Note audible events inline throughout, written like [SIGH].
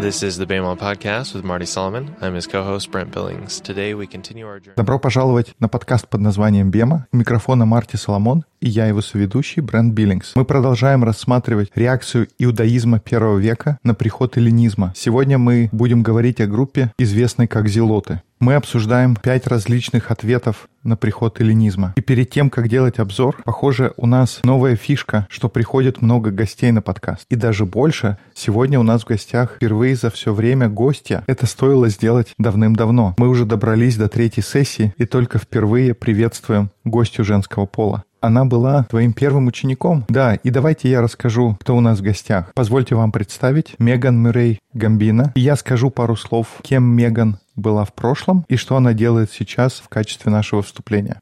This is the Bama Podcast with Marty Solomon. I'm his co-host Brent Billings. Today we continue our journey. Добро пожаловать на подкаст под названием «Бема». У микрофона Марти Соломон и я его соведущий Брент Биллингс. Мы продолжаем рассматривать реакцию иудаизма первого века на приход эллинизма. Сегодня мы будем говорить о группе, известной как зелоты. Мы обсуждаем пять различных ответов на приход эллинизма. И перед тем, как делать обзор, похоже, у нас новая фишка, что приходит много гостей на подкаст. И даже больше, сегодня у нас в гостях впервые за все время гостья. Это стоило сделать давным-давно. Мы уже добрались до третьей сессии и только впервые приветствуем гостю женского пола. Она была твоим первым учеником? Да, и давайте я расскажу, кто у нас в гостях. Позвольте вам представить Меган Мюррей Гамбина. И я скажу пару слов, кем Меган была в прошлом и что она делает сейчас в качестве нашего вступления.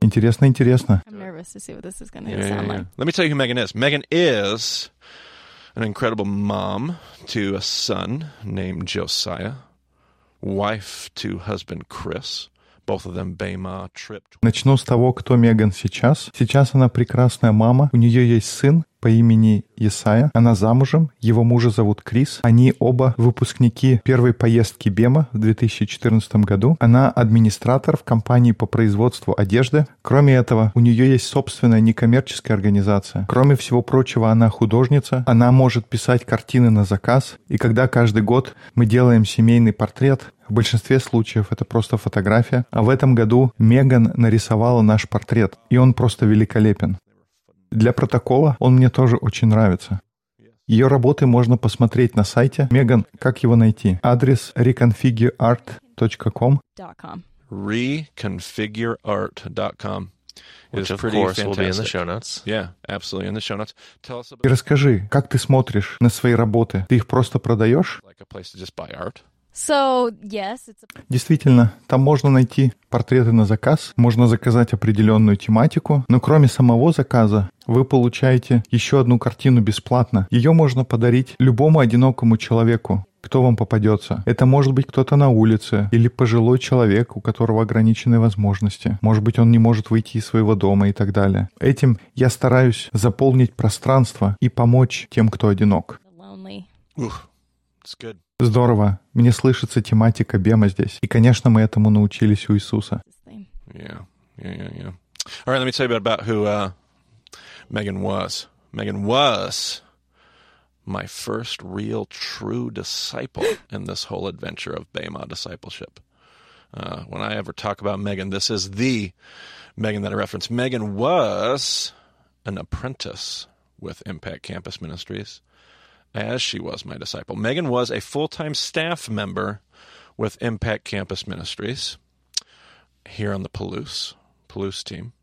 Интересно, интересно. Let me tell you who Megan is. Megan is an incredible mom to a son named Josiah, wife to husband Chris. Начну с того, кто Меган сейчас. Сейчас она прекрасная мама. У нее есть сын по имени Исая. Она замужем. Его мужа зовут Крис. Они оба выпускники первой поездки Бема в 2014 году. Она администратор в компании по производству одежды. Кроме этого, у нее есть собственная некоммерческая организация. Кроме всего прочего, она художница. Она может писать картины на заказ. И когда каждый год мы делаем семейный портрет, в большинстве случаев это просто фотография. А в этом году Меган нарисовала наш портрет, и он просто великолепен. Для протокола он мне тоже очень нравится. Ее работы можно посмотреть на сайте. Меган, как его найти? Адрес reconfigureart.com. Reconfigureart.com Which of pretty course will be in the show notes. Yeah, absolutely. In the show notes. Tell us И about расскажи, как ты смотришь на свои работы? Ты их просто продаешь? like a place to just buy art. So, yes, it's a Действительно, там можно найти портреты на заказ, можно заказать определенную тематику, но кроме самого заказа вы получаете еще одну картину бесплатно. Ее можно подарить любому одинокому человеку, кто вам попадется. Это может быть кто-то на улице или пожилой человек, у которого ограниченные возможности. Может быть, он не может выйти из своего дома и так далее. Этим я стараюсь заполнить пространство и помочь тем, кто одинок. lonely. Ooh, it's good. Здорово. Мне слышится тематика Бема здесь. И, конечно, мы этому научились у Иисуса. This thing. Yeah, yeah, yeah, yeah. All right, let me tell you about, about who uh, Megan was. Megan was my first real true disciple in this whole adventure of Bema discipleship. Uh, when I ever talk about Megan, this is the Megan that I reference. Megan was an apprentice with Impact Campus Ministries, as she was my disciple. Megan was a full time staff member with Impact Campus Ministries here on the Palouse, Palouse team.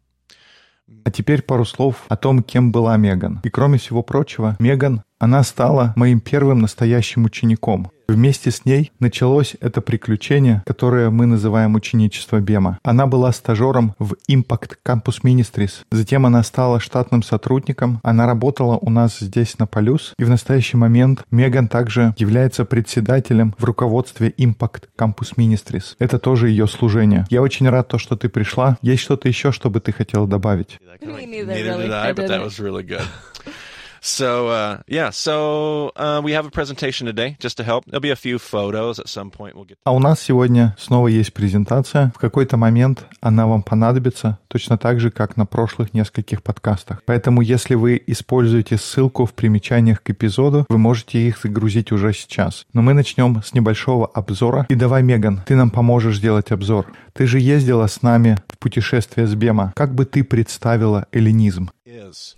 А теперь пару слов о том, кем была Меган. И кроме всего прочего, Меган, она стала моим первым настоящим учеником. Вместе с ней началось это приключение, которое мы называем ученичество Бема. Она была стажером в Impact Campus Ministries. Затем она стала штатным сотрудником. Она работала у нас здесь на Полюс. И в настоящий момент Меган также является председателем в руководстве Impact Campus Ministries. Это тоже ее служение. Я очень рад, то, что ты пришла. Есть что-то еще, что бы ты хотела добавить? [LAUGHS] So uh, yeah, so uh, we have a presentation today just to help. There'll be a few photos at some point. We'll get. А у нас сегодня снова есть презентация. В какой-то момент она вам понадобится, точно так же, как на прошлых нескольких подкастах. Поэтому, если вы используете ссылку в примечаниях к эпизоду, вы можете их загрузить уже сейчас. Но мы начнем с небольшого обзора. И давай, Меган, ты нам поможешь сделать обзор. Ты же ездила с нами в путешествие с Бема. Как бы ты представила эллинизм? Is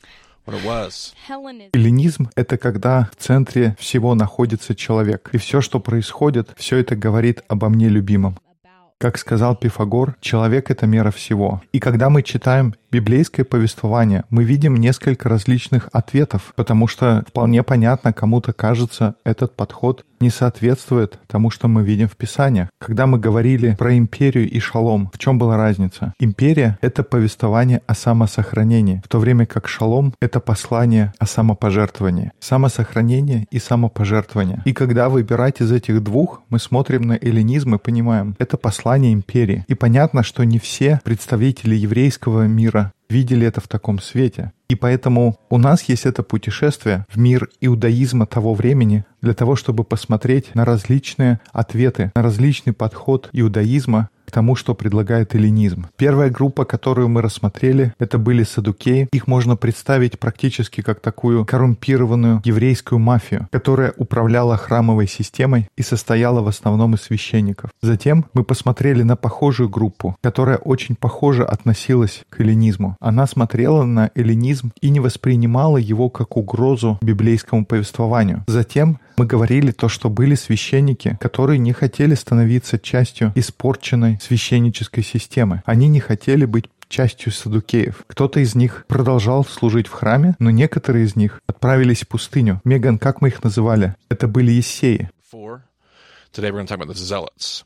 Эллинизм — это когда в центре всего находится человек. И все, что происходит, все это говорит обо мне любимом. Как сказал Пифагор, человек — это мера всего. И когда мы читаем библейское повествование, мы видим несколько различных ответов, потому что вполне понятно, кому-то кажется, этот подход не соответствует тому, что мы видим в Писаниях. Когда мы говорили про империю и шалом, в чем была разница? Империя — это повествование о самосохранении, в то время как шалом — это послание о самопожертвовании. Самосохранение и самопожертвование. И когда выбирать из этих двух, мы смотрим на эллинизм и понимаем, это послание империи. И понятно, что не все представители еврейского мира видели это в таком свете. И поэтому у нас есть это путешествие в мир иудаизма того времени для того, чтобы посмотреть на различные ответы, на различный подход иудаизма тому, что предлагает эллинизм. Первая группа, которую мы рассмотрели, это были садукеи. Их можно представить практически как такую коррумпированную еврейскую мафию, которая управляла храмовой системой и состояла в основном из священников. Затем мы посмотрели на похожую группу, которая очень похоже относилась к эллинизму. Она смотрела на эллинизм и не воспринимала его как угрозу библейскому повествованию. Затем мы говорили то, что были священники, которые не хотели становиться частью испорченной священнической системы. Они не хотели быть частью садукеев. Кто-то из них продолжал служить в храме, но некоторые из них отправились в пустыню. Меган, как мы их называли? Это были ессеи. Today we're.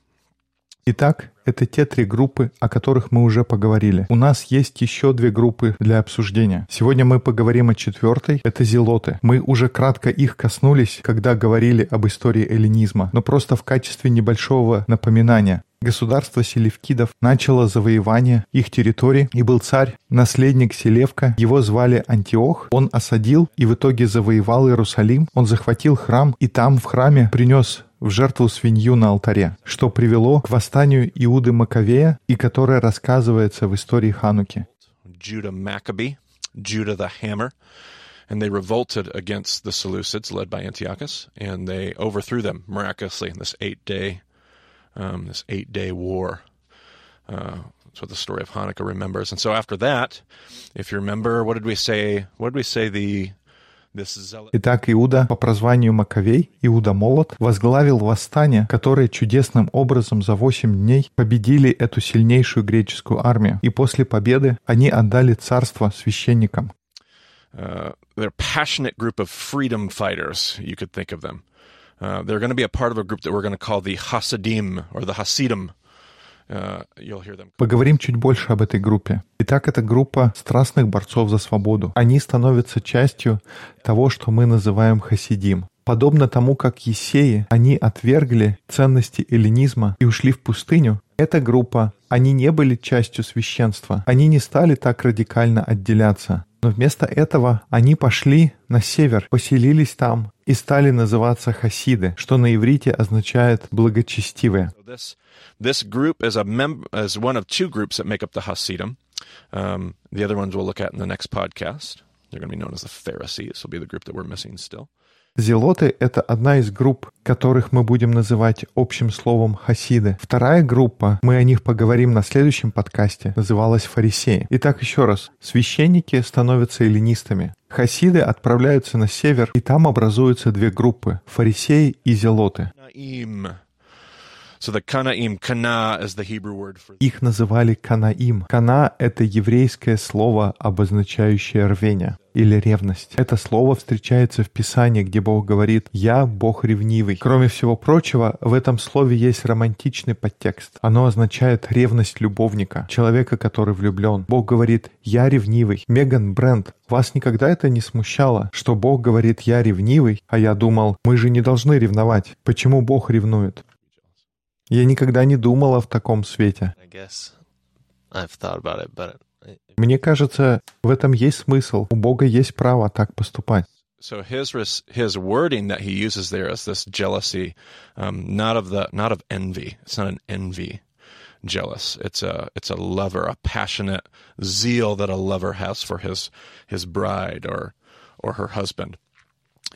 Итак, это те три группы, о которых мы уже поговорили. У нас есть еще две группы для обсуждения. Сегодня мы поговорим о четвертой. Это зелоты. Мы уже кратко их коснулись, когда говорили об истории эллинизма, но просто в качестве небольшого напоминания. Государство селевкидов начало завоевание их территорий, и был царь, наследник Селевка, его звали Антиох. Он осадил и в итоге завоевал Иерусалим. Он захватил храм, и там в храме принес в жертву свинью на алтаре, что привело к восстанию Иуды Маковея и которое рассказывается в истории Хануки. Judah Maccabee, Judah the Hammer, and they revolted against the Seleucids led by Antiochus, and they overthrew them miraculously in this eight-day, um, this eight-day war. Uh, that's what the story of Hanukkah remembers. And so after that, if you remember, what did we say? What did we say the Итак, Иуда по прозванию Маковей, Иуда Молот, возглавил восстание, которое чудесным образом за восемь дней победили эту сильнейшую греческую армию. И после победы они отдали царство священникам. Uh, they're a passionate group of freedom fighters, you could think of them. Uh, they're going to be a part of a group that we're going to call the Hasidim or the Hasidim. Uh, Поговорим чуть больше об этой группе. Итак, это группа страстных борцов за свободу. Они становятся частью того, что мы называем хасидим. Подобно тому, как Есеи, они отвергли ценности эллинизма и ушли в пустыню, эта группа, они не были частью священства. Они не стали так радикально отделяться. Но вместо этого они пошли на север, поселились там и стали называться хасиды, что на иврите означает «благочестивые». This group is a mem- is one of two groups that make up the Hasidim. Um, the other ones we'll look at in the next podcast. They're going to be known as the Pharisees. Will be the group that we're missing still. Зелоты — это одна из групп, которых мы будем называть общим словом хасиды. Вторая группа, мы о них поговорим на следующем подкасте, называлась фарисеи. Итак, еще раз. Священники становятся эллинистами. Хасиды отправляются на север, и там образуются две группы — фарисеи и зелоты. Их называли Канаим. Кана — это еврейское слово, обозначающее рвение или ревность. Это слово встречается в Писании, где Бог говорит «Я Бог ревнивый». Кроме всего прочего, в этом слове есть романтичный подтекст. Оно означает ревность любовника, человека, который влюблен. Бог говорит «Я ревнивый». Меган Брент, вас никогда это не смущало, что Бог говорит «Я ревнивый», а я думал, мы же не должны ревновать. Почему Бог ревнует? Я никогда не думала в таком свете. Мне кажется, в этом есть смысл. У Бога есть право так поступать. So his his wording that he uses there is this jealousy, um, not of the not of envy. It's not an envy jealous. It's a it's a lover, a passionate zeal that a lover has for his his bride or or her husband,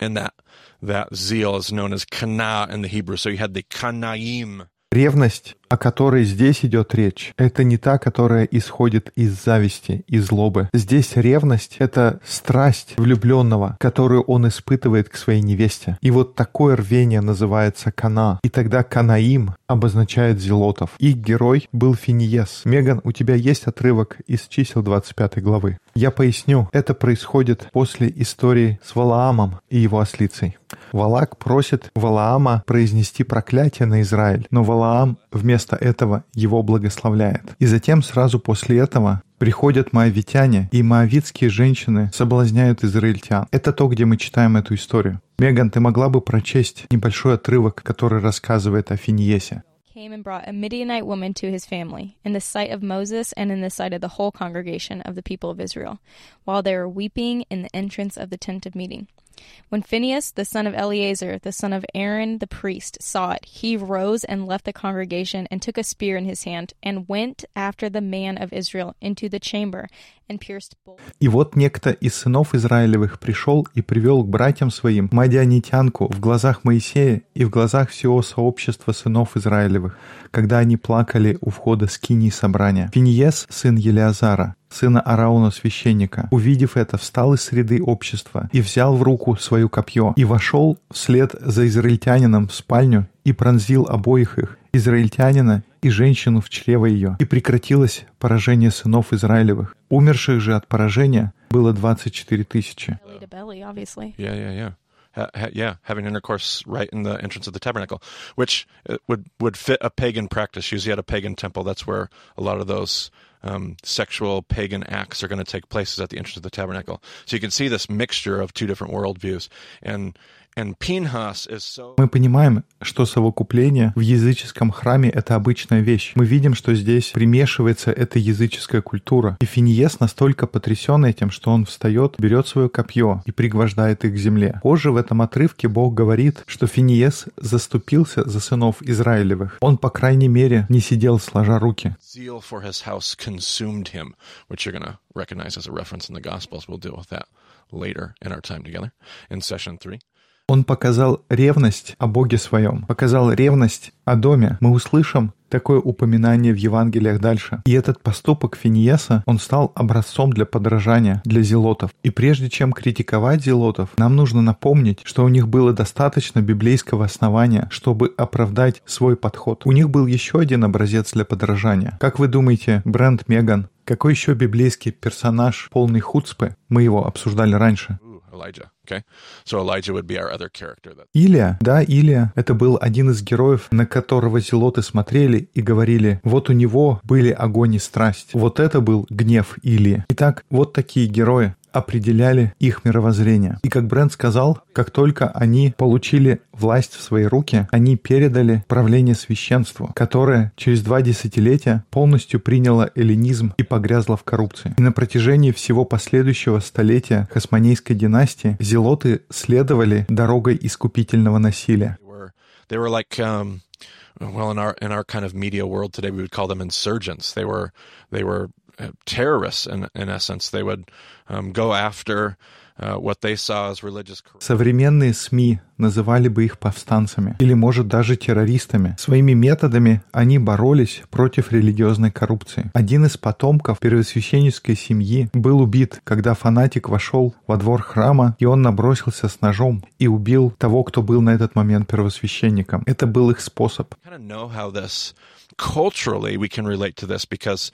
and that that zeal is known as kana in the Hebrew. So you had the kanaim Ревность, о которой здесь идет речь, это не та, которая исходит из зависти, из злобы. Здесь ревность — это страсть влюбленного, которую он испытывает к своей невесте. И вот такое рвение называется кана. И тогда канаим обозначает зелотов. Их герой был Финиес. Меган, у тебя есть отрывок из чисел 25 главы. Я поясню, это происходит после истории с Валаамом и его ослицей. Валак просит Валаама произнести проклятие на Израиль, но Валаам вместо этого его благословляет. И затем сразу после этого приходят моавитяне, и моавитские женщины соблазняют израильтян. Это то, где мы читаем эту историю. Меган, ты могла бы прочесть небольшой отрывок, который рассказывает о Финиесе? came and brought a Midianite woman to his family, in the sight of Moses and in the sight of the whole congregation of the people of Israel, while they were weeping in the entrance of the tent of meeting. When Phinehas, the son of Eleazar, the son of Aaron the priest, saw it, he rose and left the congregation and took a spear in his hand and went after the man of Israel into the chamber and pierced both. И вот некто из сынов Израилевых пришел и привел к братьям своим мадианитянку в глазах Моисея и в глазах всего сообщества сынов Израилевых, когда они плакали у входа скинии собрания. Финиес, сын Елеазара, сына Арауна священника, увидев это, встал из среды общества и взял в руку свое копье и вошел вслед за израильтянином в спальню и пронзил обоих их, израильтянина и женщину в чрево ее, и прекратилось поражение сынов Израилевых. Умерших же от поражения было 24 тысячи. Belly to belly, obviously. Yeah, yeah, yeah. Ha, ha, yeah, having intercourse right in the entrance of the tabernacle, which uh, would would fit a pagan practice. Usually at a pagan temple, that's where a lot of those um, sexual pagan acts are going to take place at the entrance of the tabernacle. So you can see this mixture of two different worldviews, and Мы понимаем, что совокупление в языческом храме — это обычная вещь. Мы видим, что здесь примешивается эта языческая культура. И Финиес настолько потрясен этим, что он встает, берет свое копье и пригвождает их к земле. Позже в этом отрывке Бог говорит, что Финиес заступился за сынов Израилевых. Он, по крайней мере, не сидел сложа руки. Later in our time together in session three. Он показал ревность о Боге своем, показал ревность о доме. Мы услышим такое упоминание в Евангелиях дальше. И этот поступок Финиеса, он стал образцом для подражания для зелотов. И прежде чем критиковать зелотов, нам нужно напомнить, что у них было достаточно библейского основания, чтобы оправдать свой подход. У них был еще один образец для подражания. Как вы думаете, бренд Меган, какой еще библейский персонаж полный хуцпы? Мы его обсуждали раньше. Elijah. Okay, so Elijah would be our other character. That Илия, да, Илия, это был один из героев, на которого зелоты смотрели и говорили, вот у него были огонь и страсть. Вот это был гнев Илии. Итак, вот такие герои определяли их мировоззрение. И как Брент сказал, как только они получили власть в свои руки, они передали правление священству, которое через два десятилетия полностью приняло эллинизм и погрязло в коррупции. И на протяжении всего последующего столетия Хасмонейской династии зелоты следовали дорогой искупительного насилия. they were like um, well in our in our kind of media world today we would call them insurgents. They were they were terrorists in in essence. They would um, go after corruption. Современные СМИ называли бы их повстанцами или, может, даже террористами. Своими методами они боролись против религиозной коррупции. Один из потомков первосвященнической семьи был убит, когда фанатик вошел во двор храма, и он набросился с ножом и убил того, кто был на этот момент первосвященником. Это был их способ. culturally we can relate to this because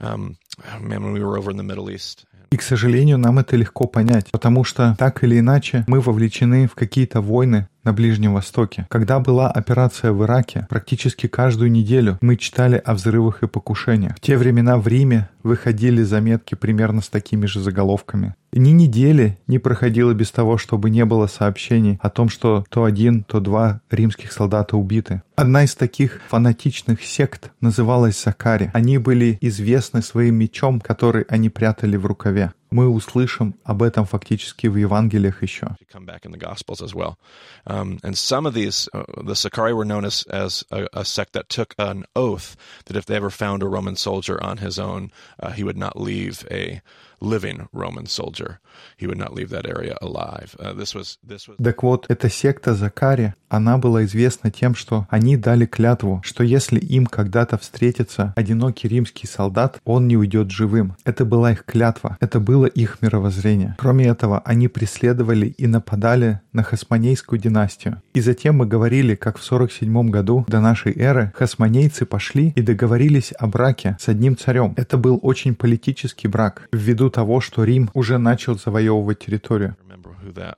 um, man when we were over in the Middle East И, к сожалению, нам это легко понять, потому что так или иначе мы вовлечены в какие-то войны на Ближнем Востоке. Когда была операция в Ираке, практически каждую неделю мы читали о взрывах и покушениях. В те времена в Риме выходили заметки примерно с такими же заголовками. Ни недели не проходило без того, чтобы не было сообщений о том, что то один, то два римских солдата убиты. Одна из таких фанатичных сект называлась Закари. Они были известны своим мечом, который они прятали в рукаве. Мы услышим об этом фактически в Евангелиях еще. you come back in the Gospels as well. Um, and some of these, uh, the Sakari were known as, as a, a sect that took an oath that if they ever found a Roman soldier on his own, uh, he would not leave a living Roman soldier. He would not leave that area alive. Uh, this was this was Так вот, эта секта Закари, она была известна тем, что они дали клятву, что если им когда-то встретится одинокий римский солдат, он не уйдет живым. Это была их клятва, это было их мировоззрение. Кроме этого, они преследовали и нападали на Хасмонейскую династию. И затем мы говорили, как в 47 году до нашей эры хасмонейцы пошли и договорились о браке с одним царем. Это был очень политический брак, ввиду того, что Рим уже начал завоевывать территорию. remember who that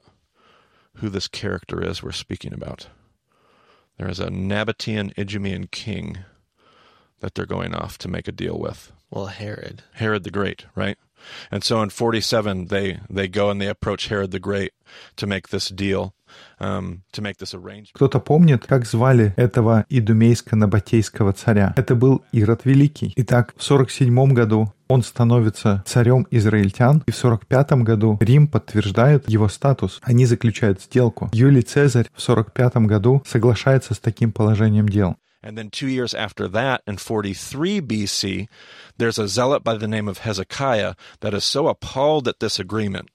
who this character is we're speaking about. There is a Nabatean Idumean king that they're going off to make a deal with. Well, Herod. Herod the Great, right? And so in 47, they, they go and they approach Herod the Great to make this deal. Um. Кто-то помнит, как звали этого идумейско-набатейского царя? Это был Ирод Великий. Итак, в 47 году он становится царем израильтян, и в 45 году Рим подтверждает его статус. Они заключают сделку. Юлий Цезарь в 45 году соглашается с таким положением дел. And then two years after that, in 43 BC, there's a zealot by the name of Hezekiah that is so appalled at this agreement.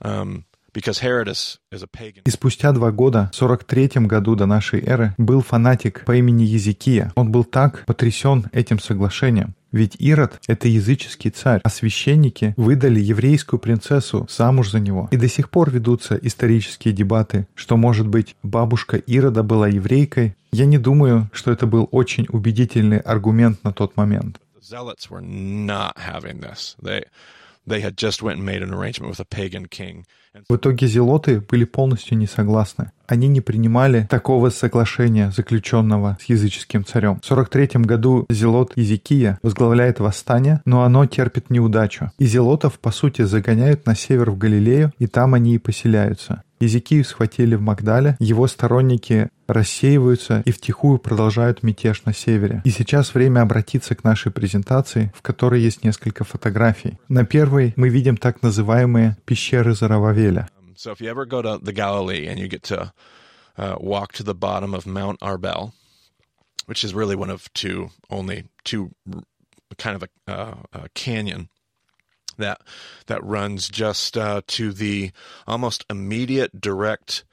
Um. И спустя два года, в 43 году до нашей эры, был фанатик по имени Езекия. Он был так потрясен этим соглашением. Ведь Ирод — это языческий царь, а священники выдали еврейскую принцессу замуж за него. И до сих пор ведутся исторические дебаты, что, может быть, бабушка Ирода была еврейкой. Я не думаю, что это был очень убедительный аргумент на тот момент. В итоге зелоты были полностью не согласны. Они не принимали такого соглашения, заключенного с языческим царем. В 43 году зелот Езекия возглавляет восстание, но оно терпит неудачу. И зелотов, по сути, загоняют на север в Галилею, и там они и поселяются. Езекию схватили в Магдале, его сторонники рассеиваются и втихую продолжают мятеж на севере. И сейчас время обратиться к нашей презентации, в которой есть несколько фотографий. На первой мы видим так называемые пещеры Зарававеля. That that runs just uh, to the almost immediate direct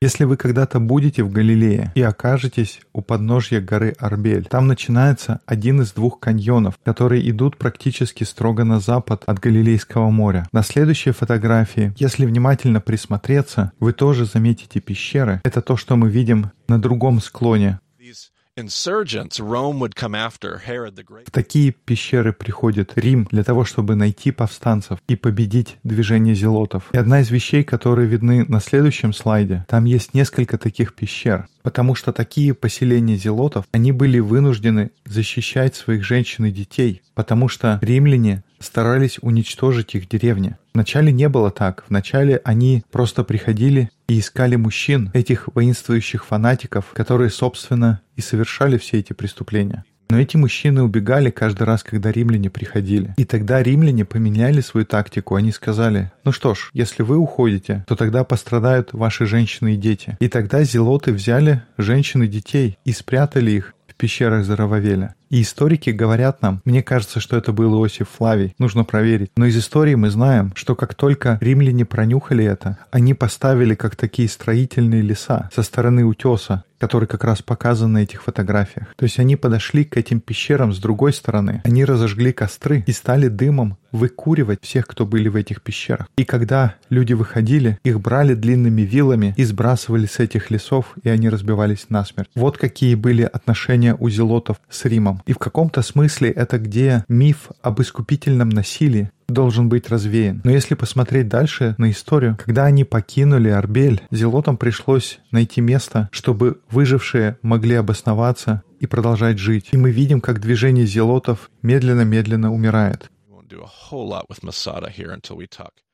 Если вы когда-то будете в Галилее и окажетесь у подножья горы Арбель, там начинается один из двух каньонов, которые идут практически строго на запад от Галилейского моря. На следующей фотографии, если внимательно присмотреться, вы тоже заметите пещеры. Это то, что мы видим на другом склоне В такие пещеры приходит Рим для того, чтобы найти повстанцев и победить движение зелотов. И одна из вещей, которые видны на следующем слайде, там есть несколько таких пещер. Потому что такие поселения зелотов, они были вынуждены защищать своих женщин и детей, потому что римляне старались уничтожить их деревни. Вначале не было так. Вначале они просто приходили и искали мужчин, этих воинствующих фанатиков, которые, собственно, и совершали все эти преступления. Но эти мужчины убегали каждый раз, когда римляне приходили. И тогда римляне поменяли свою тактику. Они сказали, ну что ж, если вы уходите, то тогда пострадают ваши женщины и дети. И тогда зелоты взяли женщин и детей и спрятали их в пещерах Зарававеля. И историки говорят нам, мне кажется, что это был Иосиф Флавий, нужно проверить. Но из истории мы знаем, что как только римляне пронюхали это, они поставили как такие строительные леса со стороны утеса, который как раз показан на этих фотографиях. То есть они подошли к этим пещерам с другой стороны, они разожгли костры и стали дымом выкуривать всех, кто были в этих пещерах. И когда люди выходили, их брали длинными вилами и сбрасывали с этих лесов, и они разбивались насмерть. Вот какие были отношения у зелотов с Римом. И в каком-то смысле это где миф об искупительном насилии должен быть развеян. Но если посмотреть дальше на историю, когда они покинули Арбель, зелотам пришлось найти место, чтобы выжившие могли обосноваться и продолжать жить. И мы видим, как движение зелотов медленно-медленно умирает.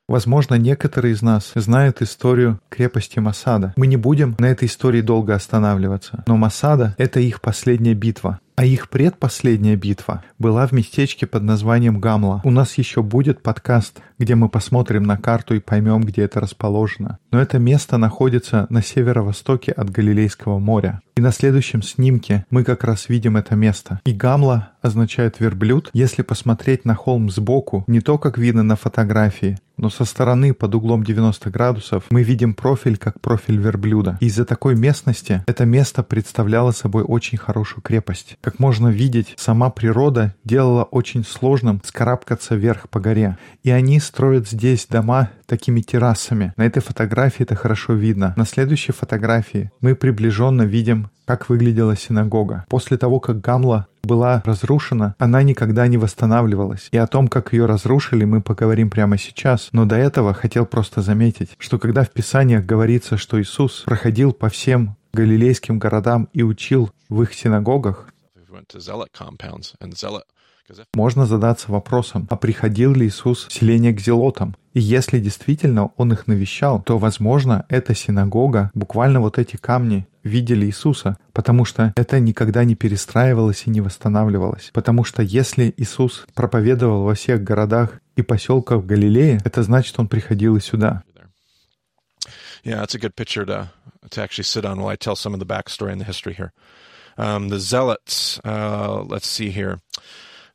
Возможно, некоторые из нас знают историю крепости Масада. Мы не будем на этой истории долго останавливаться. Но Масада — это их последняя битва. А их предпоследняя битва была в местечке под названием Гамла. У нас еще будет подкаст, где мы посмотрим на карту и поймем, где это расположено. Но это место находится на северо-востоке от Галилейского моря. И на следующем снимке мы как раз видим это место. И Гамла означает верблюд. Если посмотреть на холм сбоку, не то, как видно на фотографии, но со стороны под углом 90 градусов мы видим профиль как профиль верблюда. Из-за такой местности это место представляло собой очень хорошую крепость. Как можно видеть, сама природа делала очень сложным скарабкаться вверх по горе. И они строят здесь дома такими террасами. На этой фотографии это хорошо видно. На следующей фотографии мы приближенно видим, как выглядела синагога. После того, как Гамла была разрушена, она никогда не восстанавливалась. И о том, как ее разрушили, мы поговорим прямо сейчас. Но до этого хотел просто заметить, что когда в Писаниях говорится, что Иисус проходил по всем галилейским городам и учил в их синагогах, Можно задаться вопросом, а приходил ли Иисус в селение к зелотам? И если действительно Он их навещал, то, возможно, эта синагога, буквально вот эти камни, видели Иисуса, потому что это никогда не перестраивалось и не восстанавливалось. Потому что если Иисус проповедовал во всех городах и поселках в Галилее, это значит, Он приходил и сюда. Yeah, it's a good picture to to actually sit on while I tell some of the backstory and the history here. Um, the Zealots, uh, let's see here.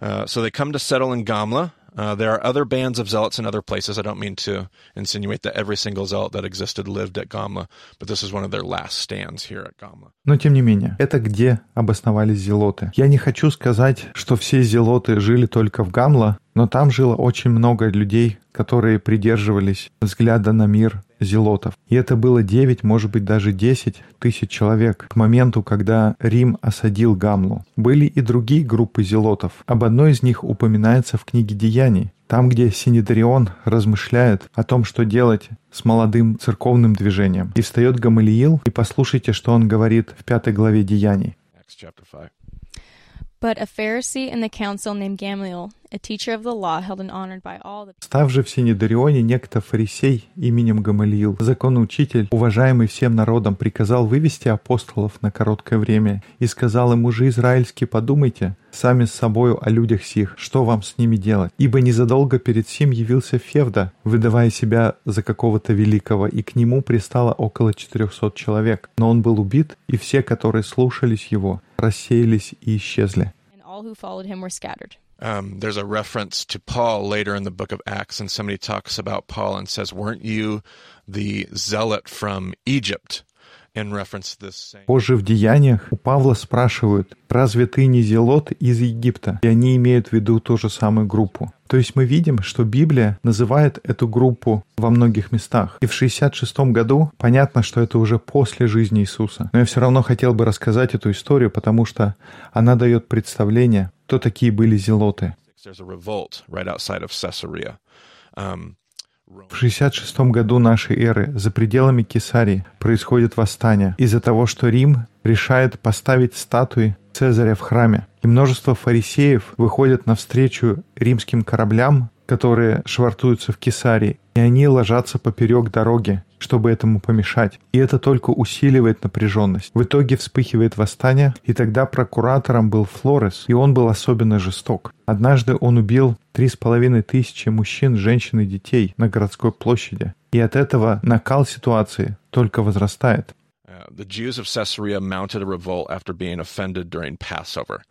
Uh, so they come to settle in Gamla. Uh, there are other bands of zealots in other places. I don't mean to insinuate that every single zealot that existed lived at Gamla, but this is one of their last stands here at Gamla. Но тем не менее, это где обосновались зелоты. Я не хочу сказать, что все зелоты жили только в Гамла, но там жило очень много людей, которые придерживались взгляда на мир зелотов. И это было 9, может быть даже 10 тысяч человек к моменту, когда Рим осадил Гамлу. Были и другие группы зелотов. Об одной из них упоминается в книге «Деяний», там, где Синедрион размышляет о том, что делать с молодым церковным движением. И встает Гамалиил, и послушайте, что он говорит в пятой главе Деяний. Acts chapter 5. But a Pharisee in the council named Gamaliel, Став же в Синедрионе некто фарисей именем Гамалиил, законоучитель, уважаемый всем народом, приказал вывести апостолов на короткое время и сказал им, мужи израильские, подумайте сами с собою о людях сих, что вам с ними делать. Ибо незадолго перед сим явился Февда, выдавая себя за какого-то великого, и к нему пристало около 400 человек. Но он был убит, и все, которые слушались его, рассеялись и исчезли. and all who followed him were scattered. Um, there's a reference to Paul later in the book of Acts, and somebody talks about Paul and says, Weren't you the zealot from Egypt? Позже в Деяниях у Павла спрашивают, разве ты не зелот из Египта? И они имеют в виду ту же самую группу. То есть мы видим, что Библия называет эту группу во многих местах. И в 66 году понятно, что это уже после жизни Иисуса. Но я все равно хотел бы рассказать эту историю, потому что она дает представление, кто такие были зелоты. There's a revolt right outside of Caesarea. Um, В 66 году нашей эры за пределами Кесарии происходит восстание из-за того, что Рим решает поставить статуи Цезаря в храме. И множество фарисеев выходят навстречу римским кораблям, которые швартуются в Кесарии, и они ложатся поперек дороги, чтобы этому помешать. И это только усиливает напряженность. В итоге вспыхивает восстание, и тогда прокуратором был Флорес, и он был особенно жесток. Однажды он убил три с половиной тысячи мужчин, женщин и детей на городской площади. И от этого накал ситуации только возрастает. uh, the Jews of Caesarea mounted a revolt after being offended during Passover.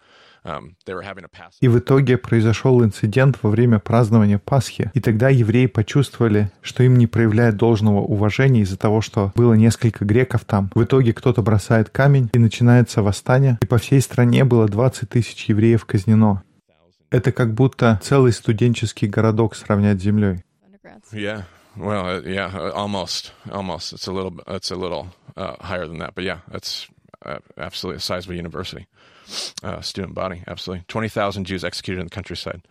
Passover. И в итоге произошел инцидент во время празднования Пасхи. И тогда евреи почувствовали, что им не проявляют должного уважения из-за того, что было несколько греков там. В итоге кто-то бросает камень, и начинается восстание. И по всей стране было 20 тысяч евреев казнено. Это как будто целый студенческий городок сравнять с землей. Yeah. Well, uh, yeah, uh, almost, almost. It's a little, it's a little uh, higher than that, but yeah, uh, absolutely the size of a university. Uh, student body, absolutely. 20,000 Jews executed in the countryside.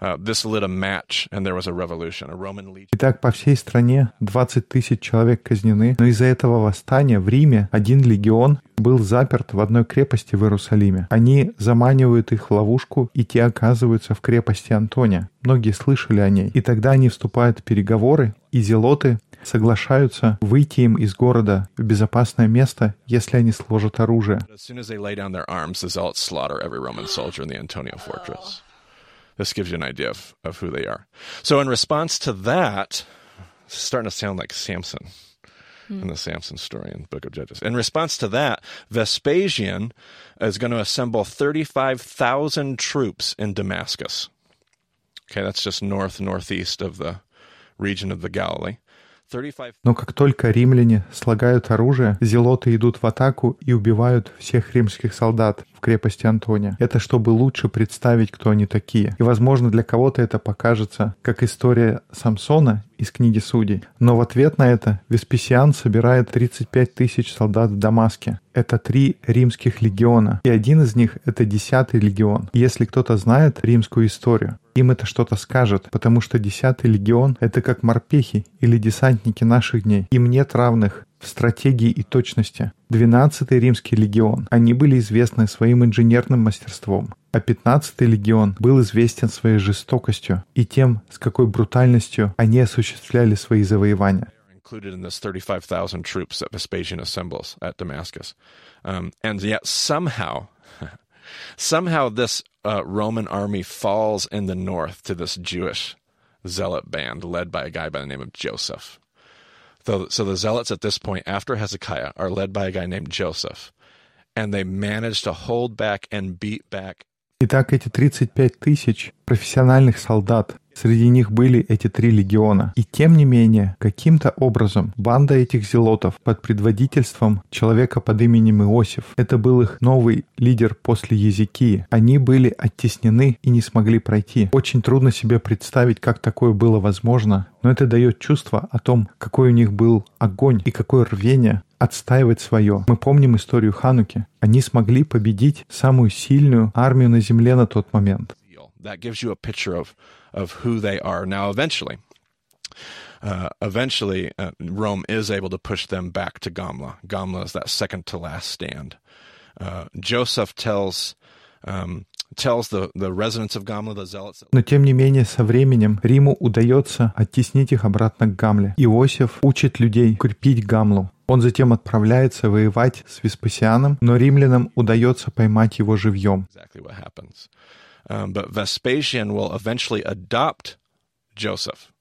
Uh, this lit a match, and there was a revolution. A Roman legion. Итак, по всей стране 20 тысяч человек казнены, но из-за этого восстания в Риме один легион был заперт в одной крепости в Иерусалиме. Они заманивают их в ловушку, и те оказываются в крепости Антония. Многие слышали о ней. И тогда они вступают в переговоры, и зелоты соглашаются выйти им из города в безопасное место, если они сложат оружие. As soon as they lay down their arms, the zealots slaughter every Roman soldier in the Antonia fortress. This gives you an idea of, of who they are. So, in response to that, it's starting to sound like Samson in the Samson story in the book of Judges. In response to that, Vespasian is going to assemble 35,000 troops in Damascus. Okay, that's just north, northeast of the region of the Galilee. 35 Но как только римляне слагают оружие, зелоты идут в атаку и убивают всех римских солдат в крепости Антония. Это чтобы лучше представить, кто они такие. И, возможно, для кого-то это покажется как история Самсона из книги Судей. Но в ответ на это Веспасиан собирает 35 тысяч солдат в Дамаске. Это три римских легиона. И один из них — это десятый легион. Если кто-то знает римскую историю, им это что-то скажет, потому что десятый легион — это как морпехи или десантники наших дней. Им нет равных в стратегии и точности. 12-й римский легион. Они были известны своим инженерным мастерством. А 15-й легион был известен своей жестокостью и тем, с какой брутальностью они осуществляли свои завоевания. included in this 35,000 troops that Vespasian assembles at Damascus. Um, and yet somehow, [LAUGHS] somehow this uh, Roman army falls in the north to this Jewish zealot band led by a guy by the name of Joseph. So, so the zealots at this point, after Hezekiah, are led by a guy named Joseph. And they manage to hold back and beat back Итак, эти 35 тысяч профессиональных солдат, среди них были эти три легиона. И тем не менее, каким-то образом банда этих зелотов под предводительством человека под именем Иосиф, это был их новый лидер после Езекии, они были оттеснены и не смогли пройти. Очень трудно себе представить, как такое было возможно, но это дает чувство о том, какой у них был огонь и какое рвение отстаивать свое. Мы помним историю Хануки. Они смогли победить самую сильную армию на земле на тот момент. That gives you a picture of, of who they are. Now, eventually, uh, eventually, uh, Rome is able to push them back to Gamla. Gamla is that second to last stand. Uh, Joseph tells um, tells the, the residents of Gamla, the zealots. Но тем не менее, со временем Риму удается оттеснить их обратно к Гамле. Иосиф учит людей укрепить Гамлу. Он затем отправляется воевать с Веспасианом, но римлянам удается поймать его живьем. Exactly what happens. Um, but Vespasian will eventually adopt Joseph.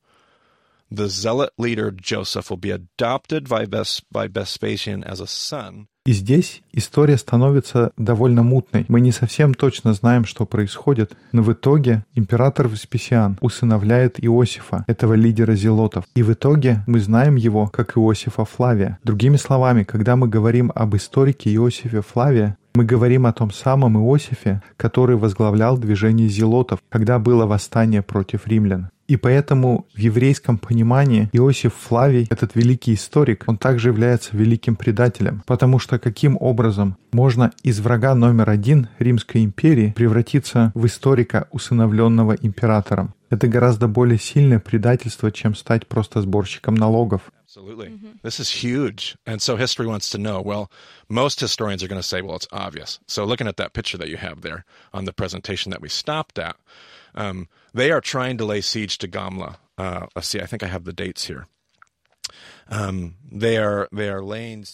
The zealot leader Joseph will be adopted by, Ves- by Vespasian as a son. И здесь история становится довольно мутной. Мы не совсем точно знаем, что происходит, но в итоге император Веспасиан усыновляет Иосифа, этого лидера зелотов. И в итоге мы знаем его как Иосифа Флавия. Другими словами, когда мы говорим об историке Иосифе Флавия, мы говорим о том самом Иосифе, который возглавлял движение зелотов, когда было восстание против римлян. И поэтому в еврейском понимании Иосиф Флавий, этот великий историк, он также является великим предателем, потому что каким образом можно из врага номер один Римской империи превратиться в историка, усыновленного императором? Это гораздо более сильное предательство, чем стать просто сборщиком налогов. Absolutely. This is huge. And so history wants to know. Well, most historians are going to say, well, it's obvious. So looking at that picture that you have there on the presentation that we stopped at, um, they are trying to lay siege to Gamla. Uh, let's see, I think I have the dates here. Um.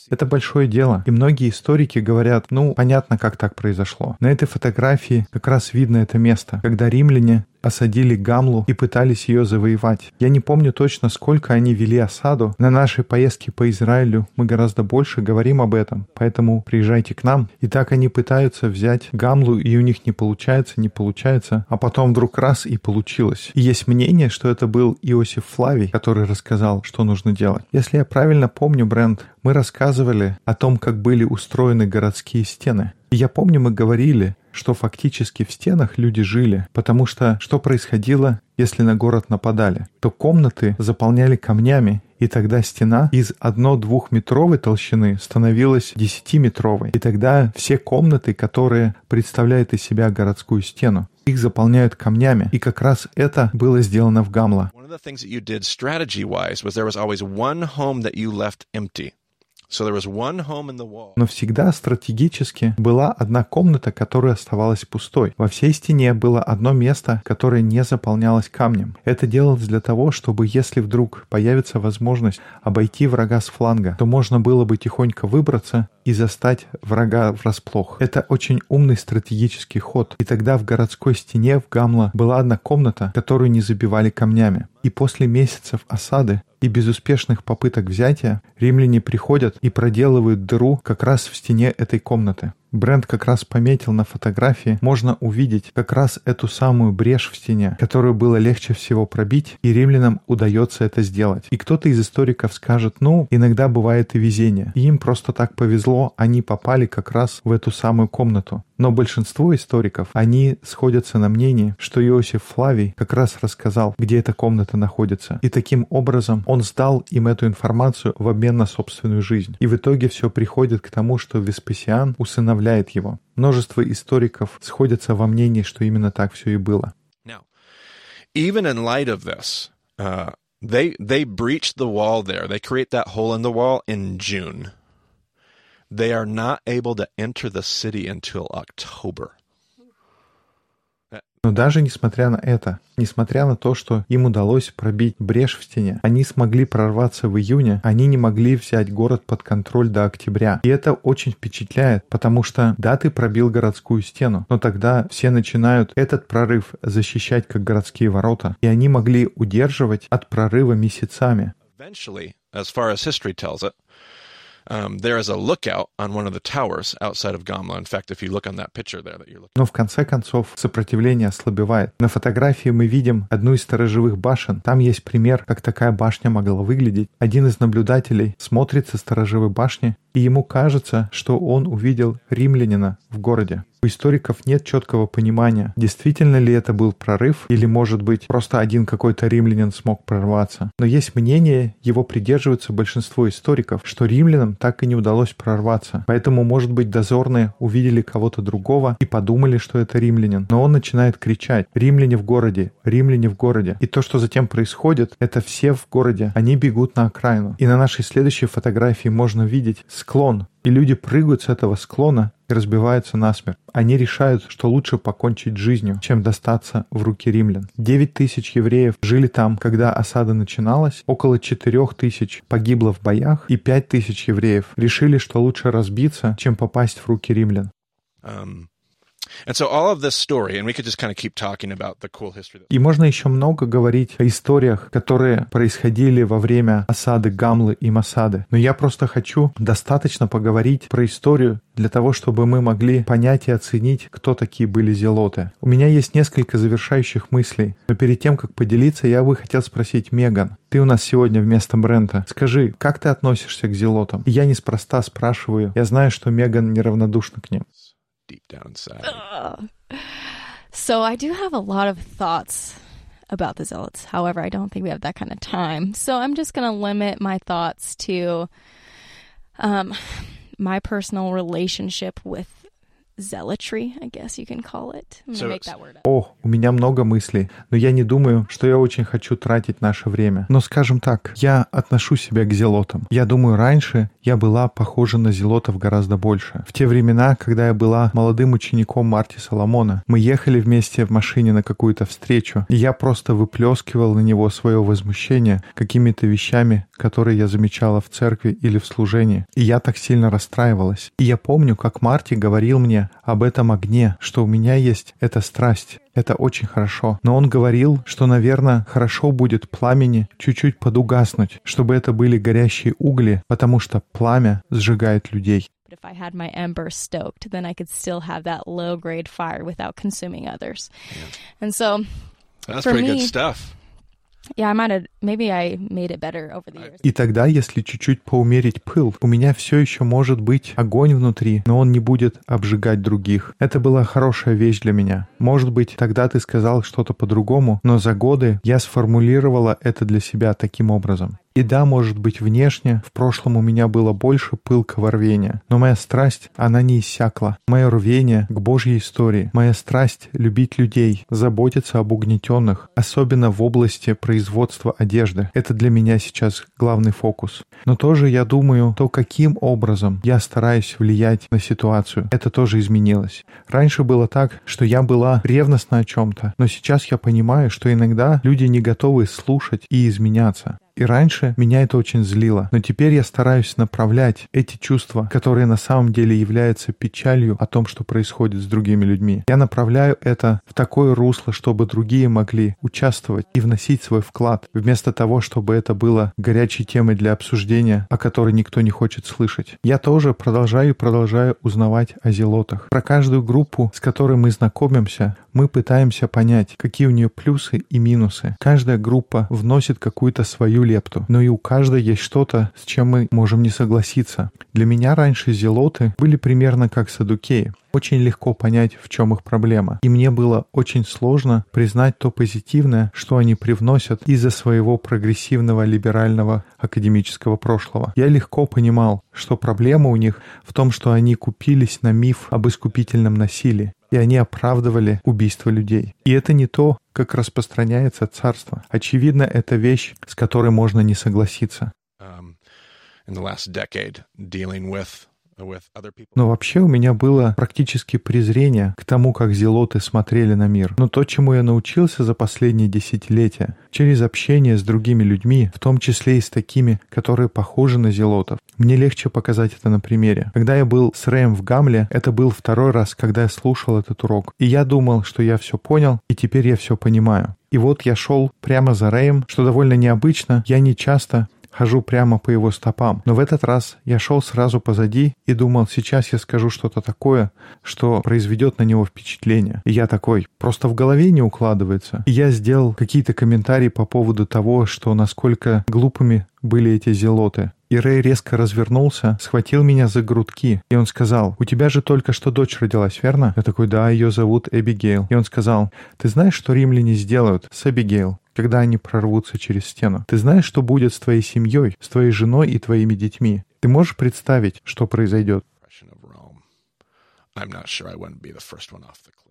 Это большое дело. И многие историки говорят, ну, понятно, как так произошло. На этой фотографии как раз видно это место, когда римляне осадили Гамлу и пытались ее завоевать. Я не помню точно, сколько они вели осаду. На нашей поездке по Израилю мы гораздо больше говорим об этом, поэтому приезжайте к нам. И так они пытаются взять Гамлу, и у них не получается, не получается, а потом вдруг раз и получилось. И есть мнение, что это был Иосиф Флавий, который рассказал, что нужно делать. Если я правильно помню, Брент, мы рассказывали о том, как были устроены городские стены. И я помню, мы говорили, что фактически в стенах люди жили, потому что что происходило, если на город нападали? То комнаты заполняли камнями, и тогда стена из одно-двухметровой толщины становилась десятиметровой. И тогда все комнаты, которые представляют из себя городскую стену, их заполняют камнями. И как раз это было сделано в Гамла. Но всегда стратегически была одна комната, которая оставалась пустой. Во всей стене было одно место, которое не заполнялось камнем. Это делалось для того, чтобы если вдруг появится возможность обойти врага с фланга, то можно было бы тихонько выбраться и застать врага врасплох. Это очень умный стратегический ход. И тогда в городской стене в Гамла была одна комната, которую не забивали камнями. И после месяцев осады и безуспешных попыток взятия римляне приходят и проделывают дыру как раз в стене этой комнаты. Бренд как раз пометил на фотографии, можно увидеть как раз эту самую брешь в стене, которую было легче всего пробить, и римлянам удается это сделать. И кто-то из историков скажет, ну, иногда бывает и везение. И им просто так повезло, они попали как раз в эту самую комнату. Но большинство историков, они сходятся на мнении, что Иосиф Флавий как раз рассказал, где эта комната находится. И таким образом он сдал им эту информацию в обмен на собственную жизнь. И в итоге все приходит к тому, что Веспасиан усыновляет его. Множество историков сходятся во мнении, что именно так все и было. Even in light of this, uh, They they breach the wall there. They create that hole in the wall in June. They are not able to enter the city until October. Но даже несмотря на это, несмотря на то, что им удалось пробить брешь в стене, они смогли прорваться в июне, они не могли взять город под контроль до октября. И это очень впечатляет, потому что да, ты пробил городскую стену, но тогда все начинают этот прорыв защищать как городские ворота, и они могли удерживать от прорыва месяцами. As far as history tells it, um, there is a lookout on one of the towers outside of Gamla. In fact, if you look on that picture there that you're looking Но в конце концов сопротивление ослабевает. На фотографии мы видим одну из сторожевых башен. Там есть пример, как такая башня могла выглядеть. Один из наблюдателей смотрит со сторожевой башни, и ему кажется, что он увидел римлянина в городе. У историков нет четкого понимания, действительно ли это был прорыв, или, может быть, просто один какой-то римлянин смог прорваться. Но есть мнение, его придерживается большинство историков, что римлянам так и не удалось прорваться. Поэтому, может быть, дозорные увидели кого-то другого и подумали, что это римлянин. Но он начинает кричать «Римляне в городе! Римляне в городе!» И то, что затем происходит, это все в городе. Они бегут на окраину. И на нашей следующей фотографии можно видеть склон, и люди прыгают с этого склона и разбиваются насмерть. Они решают, что лучше покончить жизнью, чем достаться в руки римлян. 9 тысяч евреев жили там, когда осада начиналась, около 4 тысяч погибло в боях, и 5 тысяч евреев решили, что лучше разбиться, чем попасть в руки римлян. Um, И можно еще много говорить о историях, которые происходили во время осады Гамлы и Масады. Но я просто хочу достаточно поговорить про историю для того, чтобы мы могли понять и оценить, кто такие были зелоты. У меня есть несколько завершающих мыслей, но перед тем, как поделиться, я бы хотел спросить Меган. Ты у нас сегодня вместо Брента. Скажи, как ты относишься к зелотам? Я неспроста спрашиваю. Я знаю, что Меган неравнодушна к ним. Deep down inside. So I do have a lot of thoughts about the zealots. However, I don't think we have that kind of time. So I'm just going to limit my thoughts to um, my personal relationship with zealotry, I guess you can call it. I'm So- make that word up. О, у меня много мыслей, но я не думаю, что я очень хочу тратить наше время. Но скажем так, я отношу себя к зелотам. Я думаю, раньше я была похожа на зелотов гораздо больше. В те времена, когда я была молодым учеником Марти Соломона, мы ехали вместе в машине на какую-то встречу, и я просто выплескивал на него свое возмущение какими-то вещами, которые я замечала в церкви или в служении. И я так сильно расстраивалась. И я помню, как Марти говорил мне об этом огне, что у меня есть эта страсть. Это очень хорошо. Но он говорил, что, наверное, хорошо будет пламени чуть-чуть подугаснуть, чтобы это были горящие угли, потому что пламя сжигает людей. If I had my ember stoked, then I could still have that low grade fire without consuming others. And so, That's For pretty me- good stuff. И тогда, если чуть-чуть поумерить пыл, у меня все еще может быть огонь внутри, но он не будет обжигать других. Это была хорошая вещь для меня. Может быть, тогда ты сказал что-то по-другому, но за годы я сформулировала это для себя таким образом. И да, может быть, внешне в прошлом у меня было больше пылкого рвения, но моя страсть, она не иссякла. Мое рвение к Божьей истории, моя страсть любить людей, заботиться об угнетенных, особенно в области производства одежды. Это для меня сейчас главный фокус. Но тоже я думаю, то каким образом я стараюсь влиять на ситуацию, это тоже изменилось. Раньше было так, что я была ревностна о чем-то, но сейчас я понимаю, что иногда люди не готовы слушать и изменяться. И раньше меня это очень злило, но теперь я стараюсь направлять эти чувства, которые на самом деле являются печалью о том, что происходит с другими людьми. Я направляю это в такое русло, чтобы другие могли участвовать и вносить свой вклад, вместо того, чтобы это было горячей темой для обсуждения, о которой никто не хочет слышать. Я тоже продолжаю и продолжаю узнавать о зелотах. Про каждую группу, с которой мы знакомимся, мы пытаемся понять, какие у нее плюсы и минусы. Каждая группа вносит какую-то свою лепту, но и у каждой есть что-то, с чем мы можем не согласиться. Для меня раньше зелоты были примерно как садукеи. Очень легко понять, в чем их проблема. И мне было очень сложно признать то позитивное, что они привносят из-за своего прогрессивного либерального академического прошлого. Я легко понимал, что проблема у них в том, что они купились на миф об искупительном насилии и они оправдывали убийство людей. И это не то, как распространяется царство. Очевидно, это вещь, с которой можно не согласиться. Um, но вообще у меня было практически презрение к тому, как зелоты смотрели на мир. Но то, чему я научился за последние десятилетия, через общение с другими людьми, в том числе и с такими, которые похожи на зелотов, мне легче показать это на примере. Когда я был с Рэем в Гамле, это был второй раз, когда я слушал этот урок. И я думал, что я все понял, и теперь я все понимаю. И вот я шел прямо за Рэем, что довольно необычно. Я не часто хожу прямо по его стопам. Но в этот раз я шел сразу позади и думал, сейчас я скажу что-то такое, что произведет на него впечатление. И я такой, просто в голове не укладывается. И я сделал какие-то комментарии по поводу того, что насколько глупыми были эти зелоты. И Рэй резко развернулся, схватил меня за грудки, и он сказал, «У тебя же только что дочь родилась, верно?» Я такой, «Да, ее зовут Эбигейл». И он сказал, «Ты знаешь, что римляне сделают с Эбигейл?» когда они прорвутся через стену. Ты знаешь, что будет с твоей семьей, с твоей женой и твоими детьми. Ты можешь представить, что произойдет?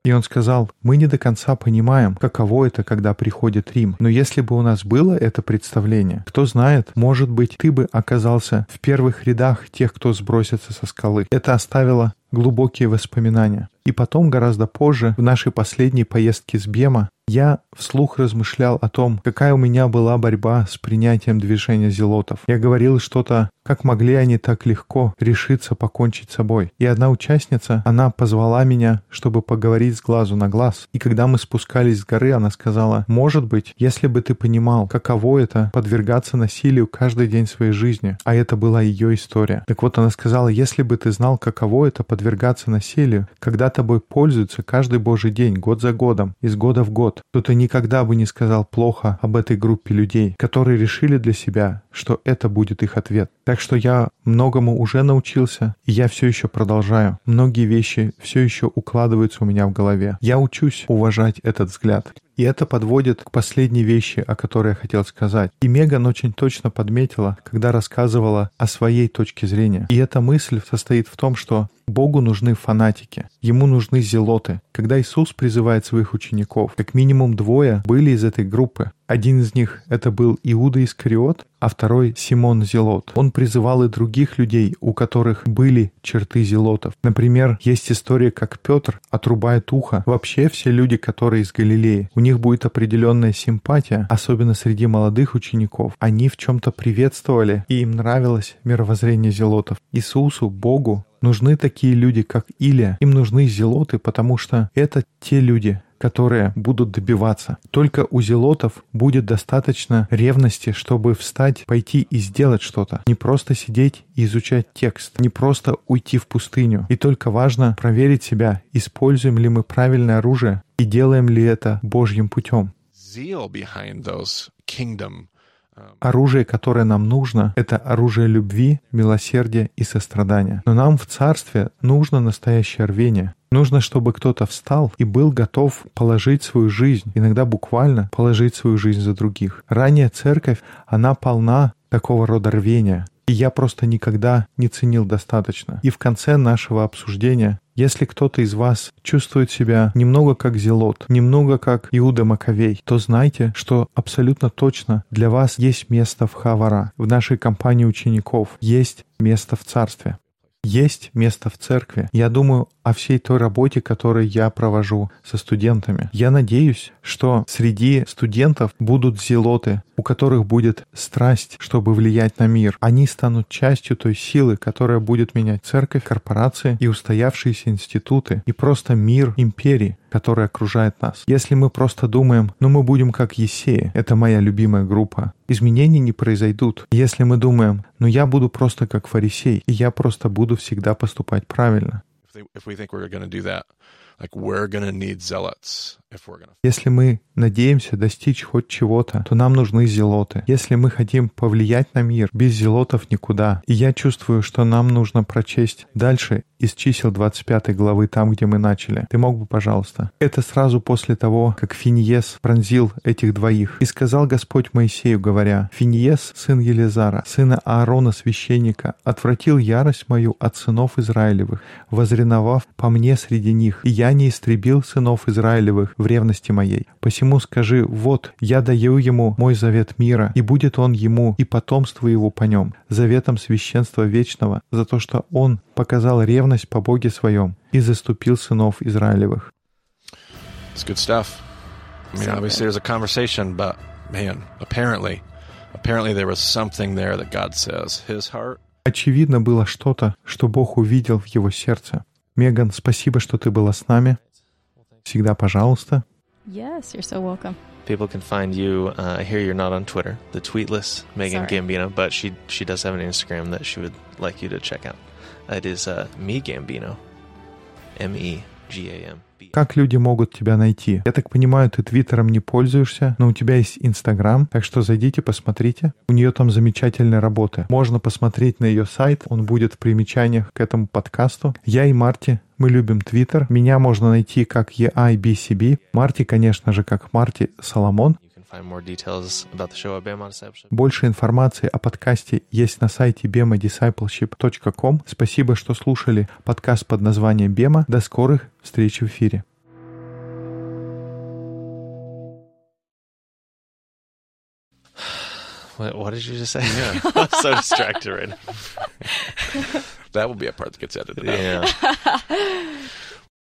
И он сказал, мы не до конца понимаем, каково это, когда приходит Рим. Но если бы у нас было это представление, кто знает, может быть, ты бы оказался в первых рядах тех, кто сбросится со скалы. Это оставило глубокие воспоминания. И потом, гораздо позже, в нашей последней поездке с Бема, я вслух размышлял о том, какая у меня была борьба с принятием движения зелотов. Я говорил что-то, как могли они так легко решиться покончить с собой. И одна участница, она позвала меня, чтобы поговорить с глазу на глаз. И когда мы спускались с горы, она сказала, «Может быть, если бы ты понимал, каково это подвергаться насилию каждый день своей жизни». А это была ее история. Так вот, она сказала, «Если бы ты знал, каково это подвергаться насилию, когда тобой пользуются каждый божий день, год за годом, из года в год, то ты никогда бы не сказал плохо об этой группе людей, которые решили для себя, что это будет их ответ. Так что я многому уже научился, и я все еще продолжаю. Многие вещи все еще укладываются у меня в голове. Я учусь уважать этот взгляд. И это подводит к последней вещи, о которой я хотел сказать. И Меган очень точно подметила, когда рассказывала о своей точке зрения. И эта мысль состоит в том, что Богу нужны фанатики, ему нужны зелоты. Когда Иисус призывает своих учеников, как минимум двое были из этой группы. Один из них — это был Иуда Искариот, а второй — Симон Зелот. Он призывал и других людей, у которых были черты зелотов. Например, есть история, как Петр отрубает ухо. Вообще все люди, которые из Галилеи, у них будет определенная симпатия, особенно среди молодых учеников. Они в чем-то приветствовали, и им нравилось мировоззрение зелотов. Иисусу, Богу, нужны такие люди, как Илия. Им нужны зелоты, потому что это те люди, которые будут добиваться. Только у зелотов будет достаточно ревности, чтобы встать, пойти и сделать что-то. Не просто сидеть и изучать текст, не просто уйти в пустыню. И только важно проверить себя, используем ли мы правильное оружие и делаем ли это Божьим путем. Оружие, которое нам нужно, это оружие любви, милосердия и сострадания. Но нам в царстве нужно настоящее рвение. Нужно, чтобы кто-то встал и был готов положить свою жизнь, иногда буквально положить свою жизнь за других. Ранее церковь, она полна такого рода рвения. И я просто никогда не ценил достаточно. И в конце нашего обсуждения если кто-то из вас чувствует себя немного как Зелот, немного как Иуда Маковей, то знайте, что абсолютно точно для вас есть место в Хавара, в нашей компании учеников, есть место в Царстве есть место в церкви. Я думаю о всей той работе, которую я провожу со студентами. Я надеюсь, что среди студентов будут зелоты, у которых будет страсть, чтобы влиять на мир. Они станут частью той силы, которая будет менять церковь, корпорации и устоявшиеся институты, и просто мир империи, которая окружает нас. Если мы просто думаем, ну мы будем как Есея, это моя любимая группа, изменений не произойдут. Если мы думаем, ну я буду просто как фарисей, и я просто буду всегда поступать правильно. We're going to need zealots Если мы надеемся достичь хоть чего-то, то нам нужны зелоты. Если мы хотим повлиять на мир, без зелотов никуда. И я чувствую, что нам нужно прочесть дальше из чисел 25 главы, там, где мы начали. Ты мог бы, пожалуйста? Это сразу после того, как Финиес пронзил этих двоих. «И сказал Господь Моисею, говоря, Финиес, сын Елизара, сына Аарона, священника, отвратил ярость мою от сынов Израилевых, возреновав по мне среди них, и я не истребил сынов Израилевых в ревности моей. Посему скажи, вот, я даю ему мой завет мира, и будет он ему и потомству его по нем, заветом священства вечного, за то, что он показал ревность по Боге своем и заступил сынов Израилевых». It's good stuff. I mean, obviously there's a conversation, but man, apparently, apparently there was something there that God says his heart Очевидно было что-то, что Бог увидел в его сердце. Меган, спасибо, что ты была с нами. Всегда пожалуйста. Yes, you're so welcome. People can find you. Uh, I hear you're not on Twitter, the tweetless Megan Sorry. Gambino, but she she does have an Instagram that she would like you to check out. It is uh, me Gambino, M E G A M. Как люди могут тебя найти? Я так понимаю, ты Твиттером не пользуешься, но у тебя есть Инстаграм, так что зайдите, посмотрите. У нее там замечательные работы. Можно посмотреть на ее сайт, он будет в примечаниях к этому подкасту. Я и Марти, мы любим Твиттер. Меня можно найти как EIBCB. Марти, конечно же, как Марти Соломон. You can find more details about the show at Bama Discipleship. Больше информации о подкасте есть на сайте bemadiscipleship.com. Спасибо, что слушали подкаст под названием Бема. До скорых встреч в эфире. What, what did you just say? I'm so distracted right now. that will be a part that gets edited out. Yeah.